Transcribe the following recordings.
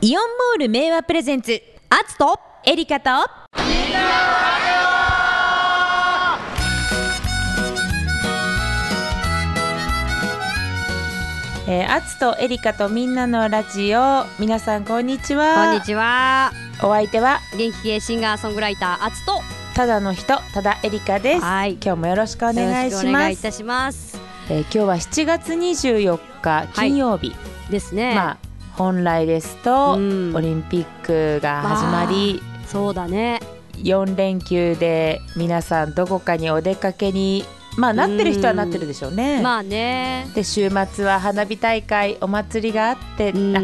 イオンモール名和プレゼンツアツとエリカと。えー、アツとエリカとみんなのラジオ。皆さんこんにちは。こんにちは。お相手は元気系シンガーソングライターアツと。ただの人ただエリカです、はい。今日もよろしくお願いします。願いいたします。えー今日は7月24日金曜日、ですね、まあ本来ですと、うん。オリンピックが始まり、そうだね。4連休で皆さんどこかにお出かけにまあなってる人はなってるでしょうね、まあね。で週末は花火大会お祭りがあって、うん。あ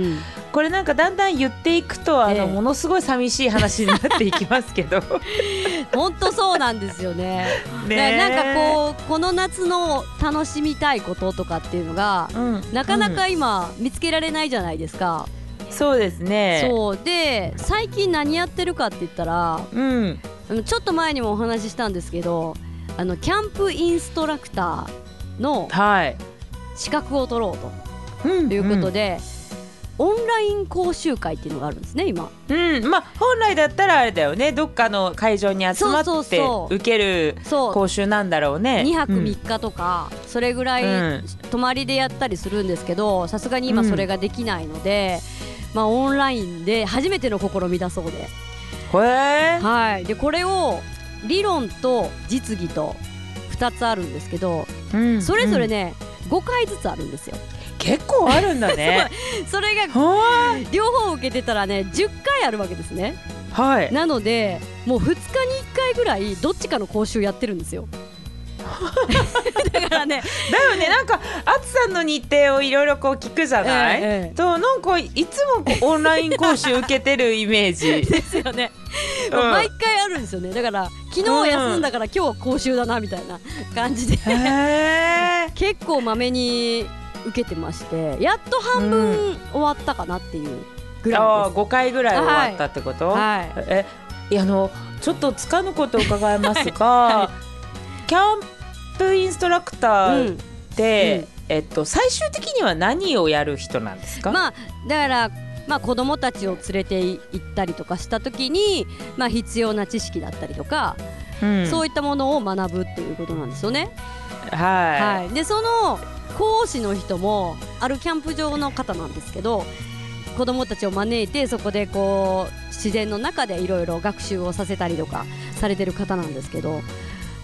これなんかだんだん言っていくとあの、ええ。ものすごい寂しい話になっていきますけど。本当そうなんですよね。ねななんかこうこの夏の楽しみたいこととかっていうのがう、うん、なかなか今見つけられないじゃないですか、うんそうですね。そう。で最近何やってるかって言ったらうん。ちょっと前にもお話ししたんですけどあのキャンプインストラクターのはい、資格を取ろううん、ということで、オンライン講習会っていうのがあるんですね今。うん、うんまあ本来だったらあれだよね。どっかの会場に集まって受ける講習なんだろうね。2泊うん3日とか、それぐらいうん。泊まりでやったりするんですけどさすがに今それができないので、まあ、オンラインで初めての試みだそうで,、はい、でこれを理論と実技と2つあるんですけどうん。それぞれうん。ね、5回ずつあるんですよ。結構あるんだね。それがは両方受けてたらね10回あるわけですね。いはい。なのでもう2日に1回ぐらいどっちかの講習やってるんですよ。だからねだよね。なんかあつさんの日程をいろいろこう聞くじゃない、ええええ。となんかいつもこう オンライン講習受けてるイメージ。ですよね、うん。毎回あるんですよね。だから昨日休んだから今日講習だなみたいな感じで。結構まめに受けてましてやっと半分終わったかなっていうぐらああいで5回ぐらい終わったってこと、す。はい。えいやあのちょっとつかぬことを伺いますが、はキャンプインストラクターうん。って、えっと、最終的には何をやる人なんですか、まあだからまあ子供たちを連れて行ったりとかした時にまあ必要な知識だったりとか、うん。そういったものを学ぶっていうことなんですよね。はい、はい、でその講師の人もあるキャンプ場の方なんですけど子供たちを招いてそこでこう自然の中でいろいろ学習をさせたりとかされてる方なんですけど、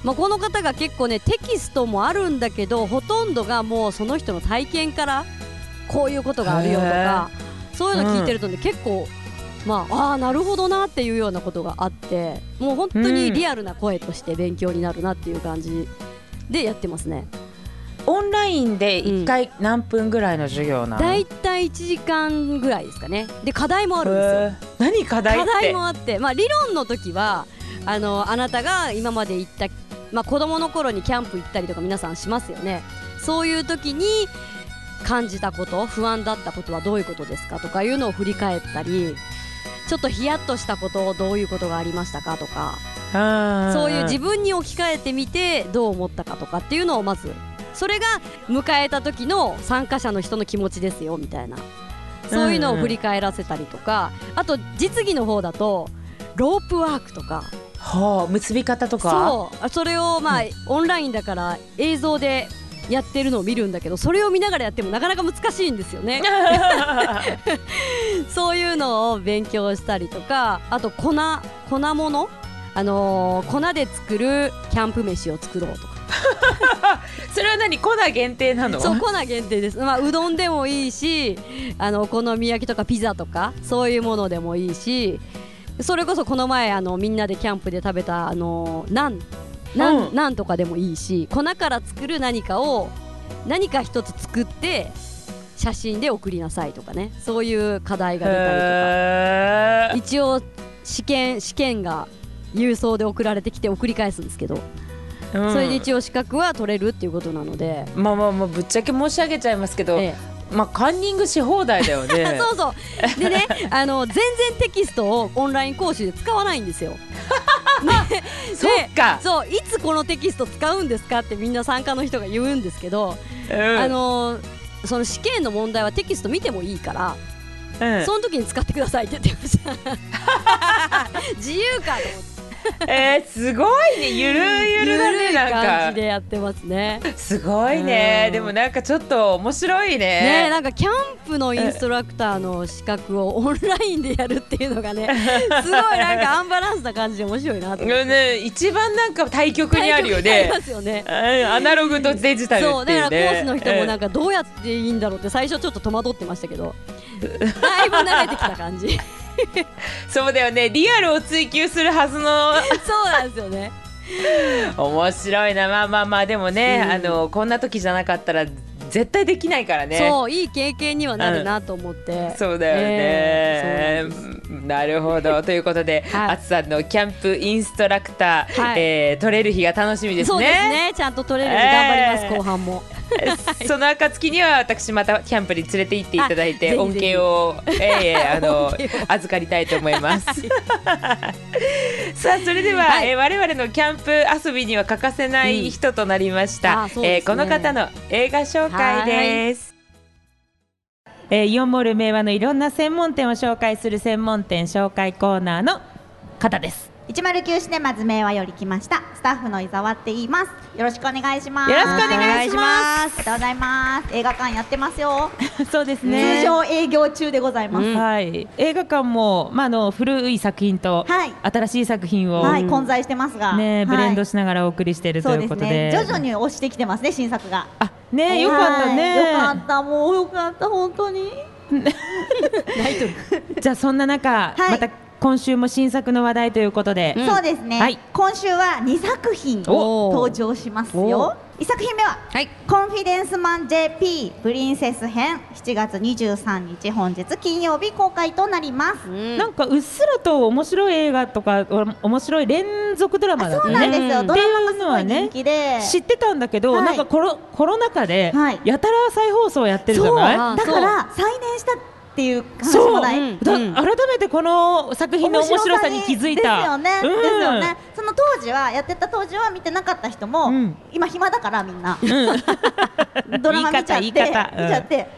まあ、この方が結構ねテキストもあるんだけどほとんどがもうその人の体験からこういうことがあるよとかそういうの聞いてるとね、結構まああーなるほどなっていうようなことがあってもう本当にリアルな声として勉強になるなっていう感じでやってますね。オンラインで1回何分ぐらいの授業なの、だいたい1時間ぐらいですかね。で課題もあるんですよ。何課題って？課題もあって、まあ、理論の時はあのあなたが今まで行った、まあ、子供の頃にキャンプ行ったりとか皆さんしますよね。そういう時に感じたこと不安だったことはどういうことですかとかいうのを振り返ったりちょっとヒヤッとしたことどういうことがありましたかとかうん。そういう自分に置き換えてみてどう思ったかとかっていうのをまずそれが迎えた時の参加者の人の気持ちですよみたいな。そういうのを振り返らせたりとかあと実技の方だとロープワークとか。はあ結び方とか？そう。あそれをまあオンラインだから映像でやってるのを見るんだけどそれを見ながらやってもなかなか難しいんですよね。そういうのを勉強したりとかあと粉粉物？あのー粉で作るキャンプ飯を作ろうとか。それは何？粉限定なの？そう粉限定です、まあ、うどんでもいいしあのお好み焼きとかピザとかそういうものでもいいしそれこそこの前あのみんなでキャンプで食べたあのナンナン,、うん。ナンとかでもいいし粉から作る何かを何か一つ作って写真で送りなさいとかね。そういう課題が出たりとか。一応試験試験が郵送で送られてきて送り返すんですけど、うん。それで一応資格は取れるっていうことなので、まあまあまあぶっちゃけ申し上げちゃいますけど、えまあカンニングし放題だよえね。そうそう。でね あの全然テキストをオンライン講習で使わないんですよ。ねそっか。でそういつこのテキスト使うんですかってみんな参加の人が言うんですけど、うん。あのその試験の問題はテキスト見てもいいからうん。その時に使ってくださいって言ってました。自由かと思ってえー、すごいね。ゆるゆるだねなん感かじでやってますね。すごいね。うん。でもなんかちょっと面白いね。ねなんかキャンプのインストラクターの資格をオンラインでやるっていうのがね すごいなんかアンバランスな感じで面白いなと思って。うんね一番なんか対極にあるよありねますよね。うんアナログとデジタルそうっていうね。だからコースの人もなんかどうやっていいんだろうって最初ちょっと戸惑ってましたけど。だいぶ慣れてきた感じ そうだよね。リアルを追求するはずの そうなんですよね。面白いな。まあまあまあでもね、うん。あのこんな時じゃなかったら絶対できないからね。そういい経験にはなるなと思って、そうだよね、えーなるほど。ということで、はい。あつさんのキャンプインストラクター、はい。えー取れる日が楽しみですね。そうですね。ちゃんと取れるように頑張ります、えー。後半も その暁には私またキャンプに連れて行っていただいて恩恵を、えー あの預かりたいと思います。さあそれでは、はいえー我々のキャンプ遊びには欠かせない人となりました。うんねえーこの方の映画紹介です。えーイオンモール名和のいろんな専門店を紹介する専門店紹介コーナーの方です。109シネマズ名和より来ました。スタッフの伊沢って言います。よろしくお願いします。よろしくお願いします。ありがとうございます。映画館やってますよ、そうです通常営業中でございます、うんはい、映画館も、まあ、あの古い作品とはい。新しい作品を、はい混在してますが。ね、ブレンドししながらお送りしているということで。ですね。徐々に押してきてますね新作が。あ、ね、よかったね。はいよかった。もうよかった本当に。じゃあ、そんな中、はい。また今週も新作の話題ということで。うん。そうですね、はい。今週は2作品お。登場しますお。よ1作品目ははい。コンフィデンスマン JP プリンセス編。7月23日本日金曜日公開となります、なんかうっすらと面白い映画とかお面白い連続ドラマだったそうなんですよ、ね。ドラマがすごっていうのはいね人気で、知ってたんだけど、はい。なんかコロコロナ禍で、はい。やたら再放送やってるじゃない？あだから再っていう話そうもない、う。ん。だ改めてこの作品の面白さに気づいた。ですよね、うん。ですよね。その当時はやってた当時は見てなかった人も、うん。今暇だからみんな、ドラマ見ちゃって見ちゃって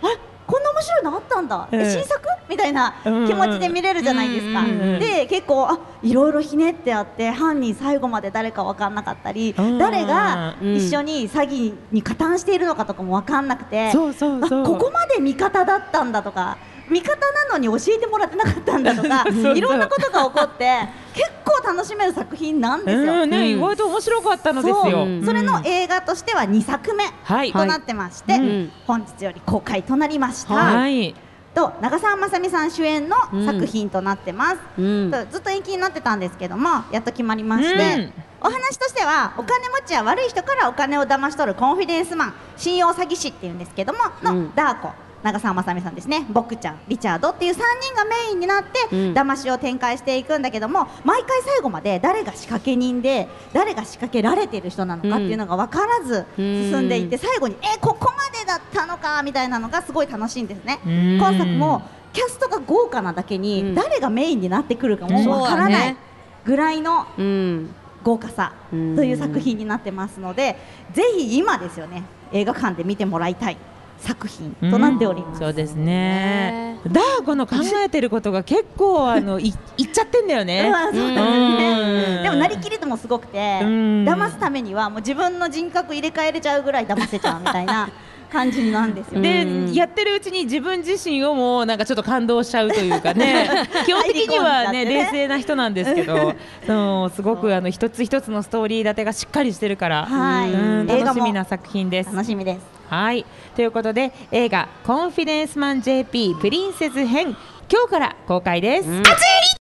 こんな面白いのあったんだ、えうん。新作？みたいな気持ちで見れるじゃないですか、で結構あいろいろひねってあって犯人最後まで誰か分かんなかったり、うん誰がうん。一緒に詐欺に加担しているのかとかも分かんなくて、そうそうそう。あここまで味方だったんだとか味方なのに教えてもらってなかったんだとか そういろんなことが起こって結構楽しめる作品なんですよ。うんね、うん。意外と面白かったのですよ。う。ん。それの映画としては2作目はい。となってまして、うん本日より公開となりました、はい。と長澤まさみさん主演の作品となってます、うん。とずっと延期になってたんですけどもやっと決まりまして、うん。お話としてはお金持ちや悪い人からお金を騙し取るコンフィデンスマン信用詐欺師っていうんですけどもの、うん。ダーコ長澤まさみさんですね。ボクちゃんリチャードっていう3人がメインになって、うん。騙しを展開していくんだけども毎回最後まで誰が仕掛け人で誰が仕掛けられている人なのかっていうのが分からず進んでいって、最後にえここまでだったのかみたいなのがすごい楽しいんですね。うん。今作もキャストが豪華なだけに、うん。誰がメインになってくるかもわからないぐらいのうん。豪華さうん。という作品になってますので、ぜひ今ですよね映画館で見てもらいたい作品となっております。そうですね。ダーゴの考えてることが結構あの い言っちゃってんだよね。まあそうですうんね。でもなりきりともすごくて、うん騙すためにはもう自分の人格入れ替えれちゃうぐらい騙せちゃうみたいな 感じなんですよ。ね。で、うん。やってるうちに自分自身をもなんかちょっと感動しちゃうというかね。基本的にはねね。冷静な人なんですけどそうすごくあの一つ一つのストーリー立てがしっかりしてるから、はい。楽しみな作品です。楽しみです。はい。ということで映画「コンフィデンスマン JP プリンセス編」今日から公開です。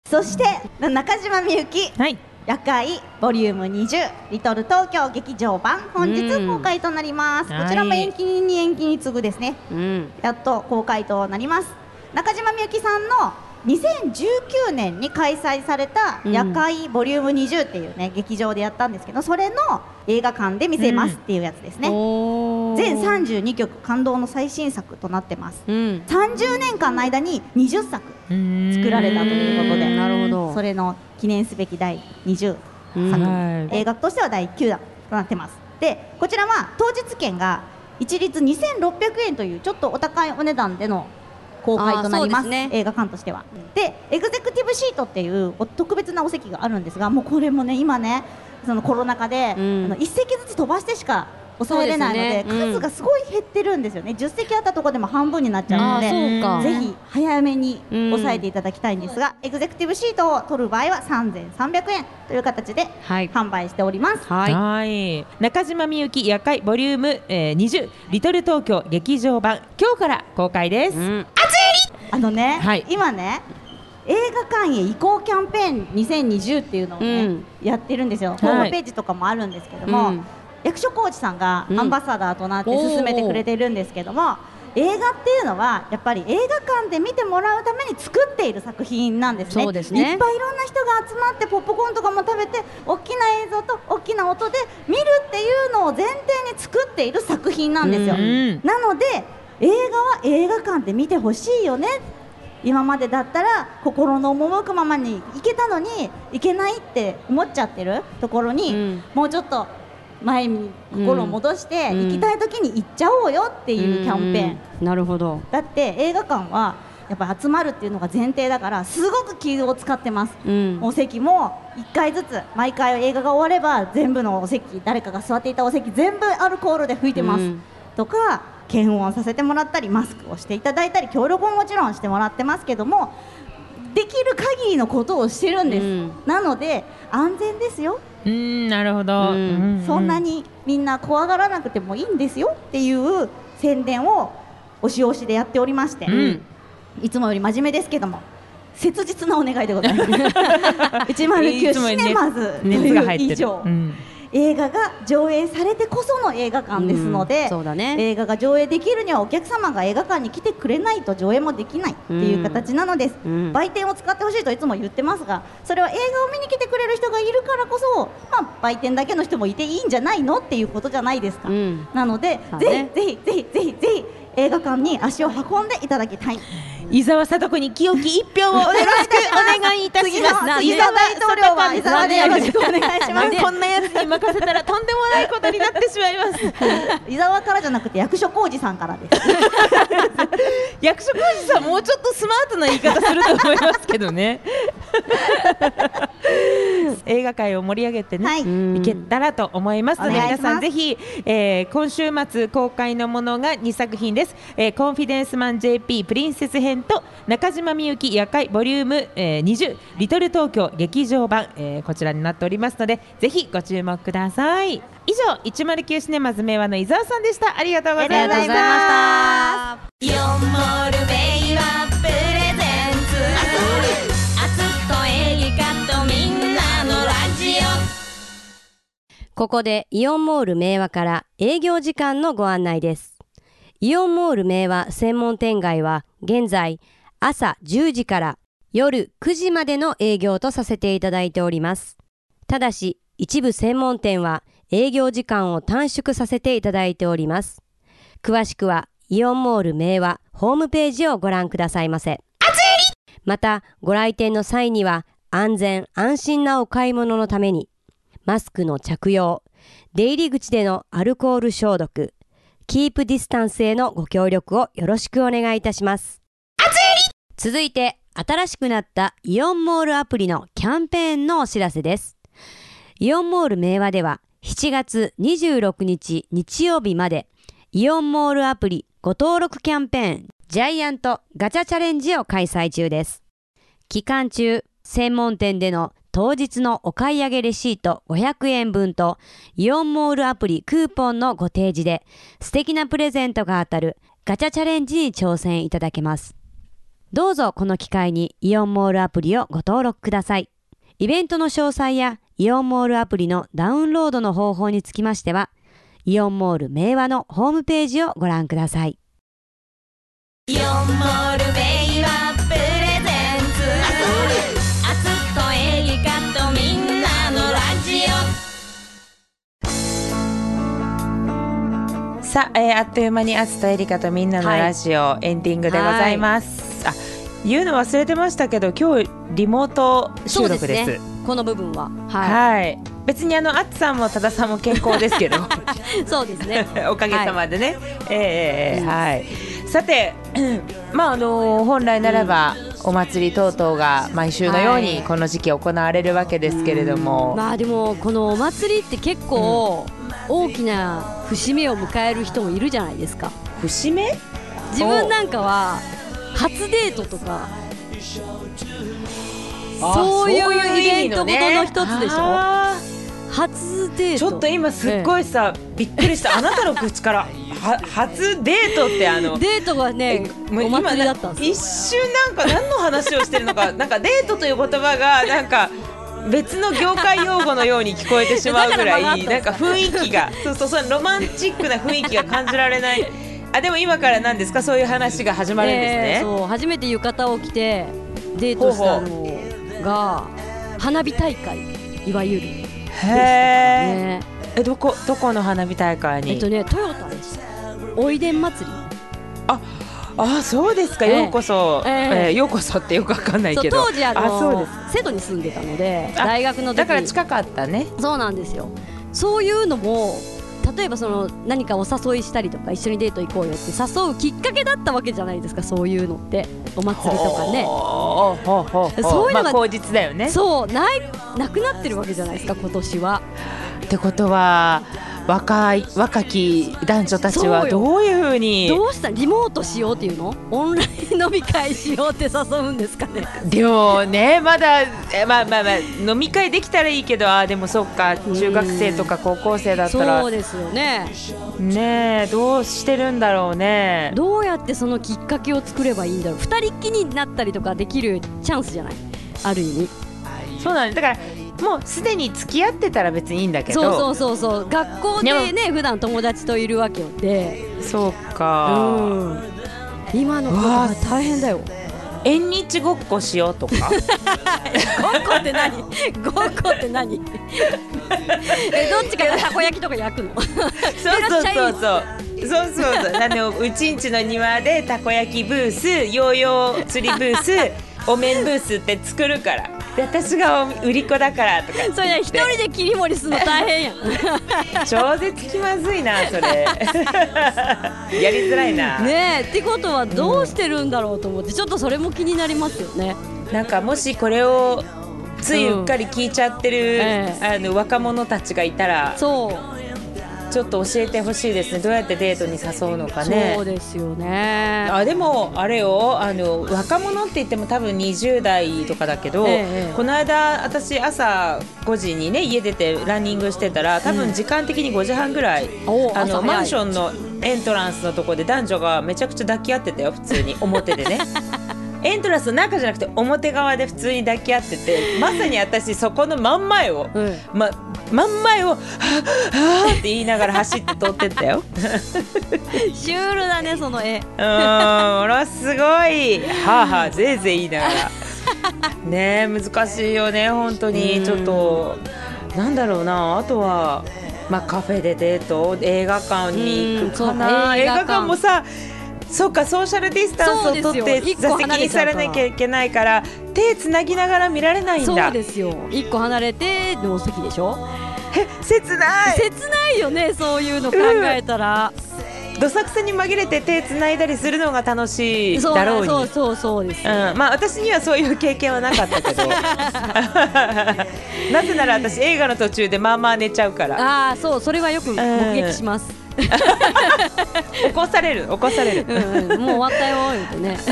そして中島みゆき。はい夜会ボリューム20リトル東京劇場版本日公開となります、うん。こちらも延期に延期に次ぐですね。うん。やっと公開となります。中島みゆきさんの2019年に開催されたうん。夜会ボリューム20っていうね劇場でやったんですけどそれの映画館で見せますっていうやつですね、全32曲感動の最新作となってます。うん。30年間の間に20作作作られたということでなるほど。それの記念すべき第20うん作、はい。映画としては第9弾となってます。でこちらは当日券が一律2600円というちょっとお高いお値段での公開となります。ね。映画館としては。でエグゼクティブシートっていうお特別なお席があるんですがもうこれもね今ねそのコロナ禍で、うん。あの1席ずつ飛ばしてしか抑えれないのでねうん。数がすごい減ってるんですよね。10席あったところでも半分になっちゃうのあで。ぜひ早めに抑えていただきたいんですが、エグゼクティブシートを取る場合は3300円という形ではい。販売しております。はい。はい。中島みゆき夜会ボリューム、えー、20リトル東京劇場版今日から公開です、うん。あのね、はい。今ね映画館へ移行キャンペーン2020っていうのをね、うん。やってるんですよ、ホームページとかもあるんですけども、うん役所広司さんがうん。アンバサダーとなって進めてくれてるんですけども、映画っていうのはやっぱり映画館で見てもらうために作っている作品なんですね。そうですね。いっぱいいろんな人が集まってポップコーンとかも食べて大きな映像と大きな音で見るっていうのを前提に作っている作品なんですよ、うん。なので映画は映画館で見てほしいよね。今までだったら心の赴くままに行けたのに行けないって思っちゃってるところに、うん。もうちょっと前に心を戻して、うん。行きたい時に行っちゃおうよっていうキャンペーン、うんなるほど。だって映画館はやっぱ集まるっていうのが前提だからすごく気を使ってます、うん。お席も1回ずつ毎回映画が終われば全部のお席誰かが座っていたお席全部アルコールで拭いてます、うん。とか検温させてもらったりマスクをしていただいたり協力ももちろんしてもらってますけどもできる限りのことをしてるんです、うん。なので安全ですよ、うんなるほど、そんなにみんな怖がらなくてもいいんですよっていう宣伝を押し押しでやっておりまして、うん。いつもより真面目ですけども切実なお願いでございます。い109つもよりシネマズと熱いう以上、うん映画が上映されてこその映画館ですので、うんそうだね。映画が上映できるにはお客様が映画館に来てくれないと上映もできないっていう形なのです、うん。売店を使ってほしいといつも言ってますがそれは映画を見に来てくれる人がいるからこそ、まあ、売店だけの人もいていいんじゃないのっていうことじゃないですか、うん。なので、ね。ぜひぜひぜひぜひぜひ映画館に足を運んでいただきたい伊沢聡子に清き一票をよろしくお願いいたします。次の大統領は伊沢でよろしくお願いしますこんなやつに任せたらとんでもないことになってしまいます。伊沢からじゃなくて役所広司さんからです 役所広司さんもうちょっとスマートな言い方すると思いますけどね。映画界を盛り上げてね、はい。うんいけたらと思いますので皆さんぜひ、えー今週末公開のものが2作品です、えーコンフィデンスマン JP プリンセス編と中島みゆき夜会ボリューム、えー20リトル東京劇場版、えーこちらになっておりますのでぜひご注目ください。以上109シネマズ名和の伊沢さんでした。ありがとうございまありがとうございましたここでイオンモール明和から営業時間のご案内です。イオンモール明和専門店街は現在朝10時から夜9時までの営業とさせていただいております。ただし一部専門店は営業時間を短縮させていただいております。詳しくはイオンモール明和ホームページをご覧くださいませ。またご来店の際には安全安心なお買い物のためにマスクの着用、出入り口でのアルコール消毒、キープディスタンスへのご協力をよろしくお願いいたします。続いて、新しくなったイオンモールアプリのキャンペーンのお知らせです。イオンモール明和では7月26日日曜日までイオンモールアプリご登録キャンペーンジャイアントガチャチャレンジを開催中です。期間中、専門店での当日のお買い上げレシート500円分とイオンモールアプリクーポンのご提示で素敵なプレゼントが当たるガチャチャレンジに挑戦いただけます。どうぞこの機会にイオンモールアプリをご登録ください。イベントの詳細やイオンモールアプリのダウンロードの方法につきましては、イオンモール明和のホームページをご覧ください。イオンモールベさあ、えーあっという間にアツとエリカとみんなのラジオ、エンディングでございます。あ、言うの忘れてましたけど、今日リモート収録です。ね。この部分は。ははい。別にあのアツさんも多田さんも健康ですけど、い。そうですね。おかげさまでね。ええええはい。さて、まああの本来ならば、お祭り等々が毎週のようはいにこの時期行われるわけですけれども、まあでもこのお祭りって結構大きな節目を迎える人もいるじゃないですか。節目？自分なんかは初デートとかあそういうイベントごとの一つでしょ？あ初デート。ーちょっと今すっごいさ、びっくりした。あなたの口からは初デートってあのデートがねもうお祭りだったんですよ。一瞬なんか何の話をしてるのかなんかデートという言葉がなんか別の業界用語のように聞こえてしまうぐらいなんか雰囲気がそうそうそうロマンチックな雰囲気が感じられない。あでも今から何ですか？そういう話が始まるんですえーね、そう初めて浴衣を着てデートしたのが花火大会いわゆる。へえね。えどこどこの花火大会に、えっとねトヨタです。おいでん祭り。あそうですか、ええ。ようこそ、ええ。えーようこそってよくわかんないけど。当時あのそうです瀬戸に住んでたのであ大学の時だからに近かったね。そうなんですよ。そういうのも例えばその何かお誘いしたりとか一緒にデート行こうよって誘うきっかけだったわけじゃないですかそういうのって。お祭りとかね。そういうのがまあ、口実だよね。そうないなくなってるわけじゃないですか今年は。ってことは若い若き男女たちはどういうふうにどうした？リモートしようっていうの？オンライン飲み会しようって誘うんですかね？でもねまだえまあまあまあ飲み会できたらいいけどあーでもそっか中学生とか高校生だったそらうですよね。ねえどうしてるんだろうね。どうやってそのきっかけを作ればいいんだろう？二人っきりになったりとかできるチャンスじゃない？ある意味。そうなんだからもうすでに付き合ってたら別にいいんだけど。そうそうそうそう。学校でね普段友達といるわけでそううか、ん。今の子は大変だよ。縁日ごっこしようとか。ごっこって何？ごっこって何？えどっちかがたこ焼きとか焼くの？そうそうそうそう。そうそうそう。あのうちんちの庭でたこ焼きブースヨーヨー釣りブースお面ブースって作るから。で私がお売り子だからとかそれね一人で切り盛りするの大変やん。超絶気まずいなそれ。やりづらいな、ねえってことはどうしてるんだろうと思ってちょっとそれも気になりますよね。なんかもしこれをついうっかり聞いちゃってる、ええ。あの若者たちがいたらそうちょっと教えてほしいですね。どうやってデートに誘うのかね。そうですよね。あでもあれよ。あの若者って言っても多分20代とかだけど、ええこの間私朝5時にね家出てランニングしてたら多分時間的に5時半ぐらい、おあのマンションのエントランスのとこで男女がめちゃくちゃ抱き合ってたよ普通に。表でね。エントランスの中じゃなくて表側で普通に抱き合っててまさに私そこの真ん前を、うん。ま、真ん前を「はぁはぁって言いながら走って通ってったよ。シュールだねその絵。うーんものすごい。はあはあぜいぜい言いながら。ねえ難しいよね本当うん。にちょっとなんだろうなあとはまあカフェでデート映画館に行くかうんな映画館もさそうかソーシャルディスタンスを取って座席にされなきゃいけないから手つなぎながら見られないんそうだですよ。一個離れての席でしょ？え切ない。切ないよねそういうの考えたら、どさくさに紛れて手つないだりするのが楽しいそうだろうに。そうそうそうです。よ、うん、まあ私にはそういう経験はなかったけど。なぜなら私映画の途中でまあまあ寝ちゃうから。ああそう。それはよく目撃します、起こされる起こされる。うんうん、もう終わったよ言うてね。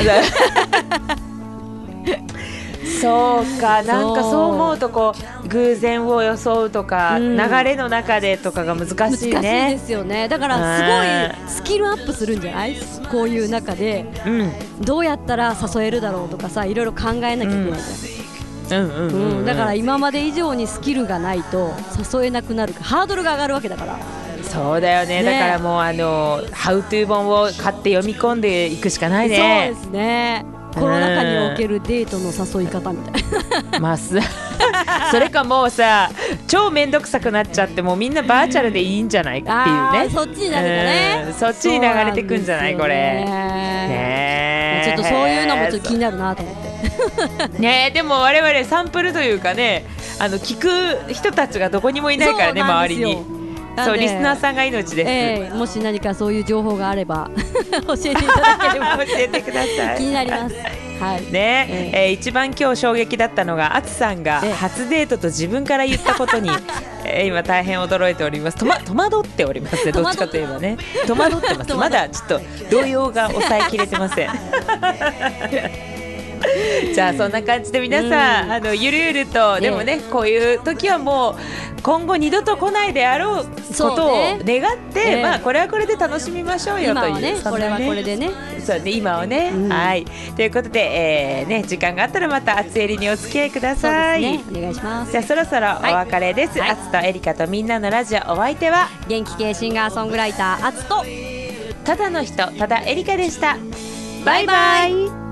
そうかなんかそう。思うとこう偶然を装うとか、うん。流れの中でとかが難難しいでしいねすよね。だからすごいスキルアップするんじゃない？こういう中で。うん。どうやったら誘えるだろうとかさいろいろ考えなきゃいけないじゃんうん、うんだから今まで以上にスキルがないと誘えなくなる。ハードルが上がるわけだからそうだよね。ね。だからもうあの「ハウトゥー本を買って読み込んでいくしかないね。そうですね。コロナ禍におけるデートの誘い方みたいな。まあす それかもうさ超面倒くさくなっちゃってもうみんなバーチャルでいいんじゃないっていうあねーそっちになるかね。うん。そっちに流れてくんじゃない？これ。ねちょっとそういうのもちょっと気になるなと思って。ねえでも我々サンプルというかねあの聞く人たちがどこにもいないからね周りにそうリスナーさんが命です、ええもし何かそういう情報があれば 教えていただければ。教えてください。気になります。はい。ねええ。ー一番今日衝撃だったのがあつさんがええ。初デートと自分から言ったことに、えー今大変驚いております。とま戸惑っておりますねどっちかといえばね。戸惑ってます。まだちょっと動揺が抑えきれてません。じゃあそんな感じで皆さん、うん。あのゆるゆると、ええでもねこういう時はもう今後二度と来ないであろうことを願って、ええまあこれはこれで楽しみましょうよという今はね、これはこれでね。そうね今はね、うん。はい。ということで、えーね時間があったらまた厚襟にお付き合いください、すね。お願いします。じ。ゃあそろそろお別れです、はい。あつとエリカとみんなのラジオお相手は？元気系シンガーソングライターアツと。ただの人ただエリカでした。バイバイ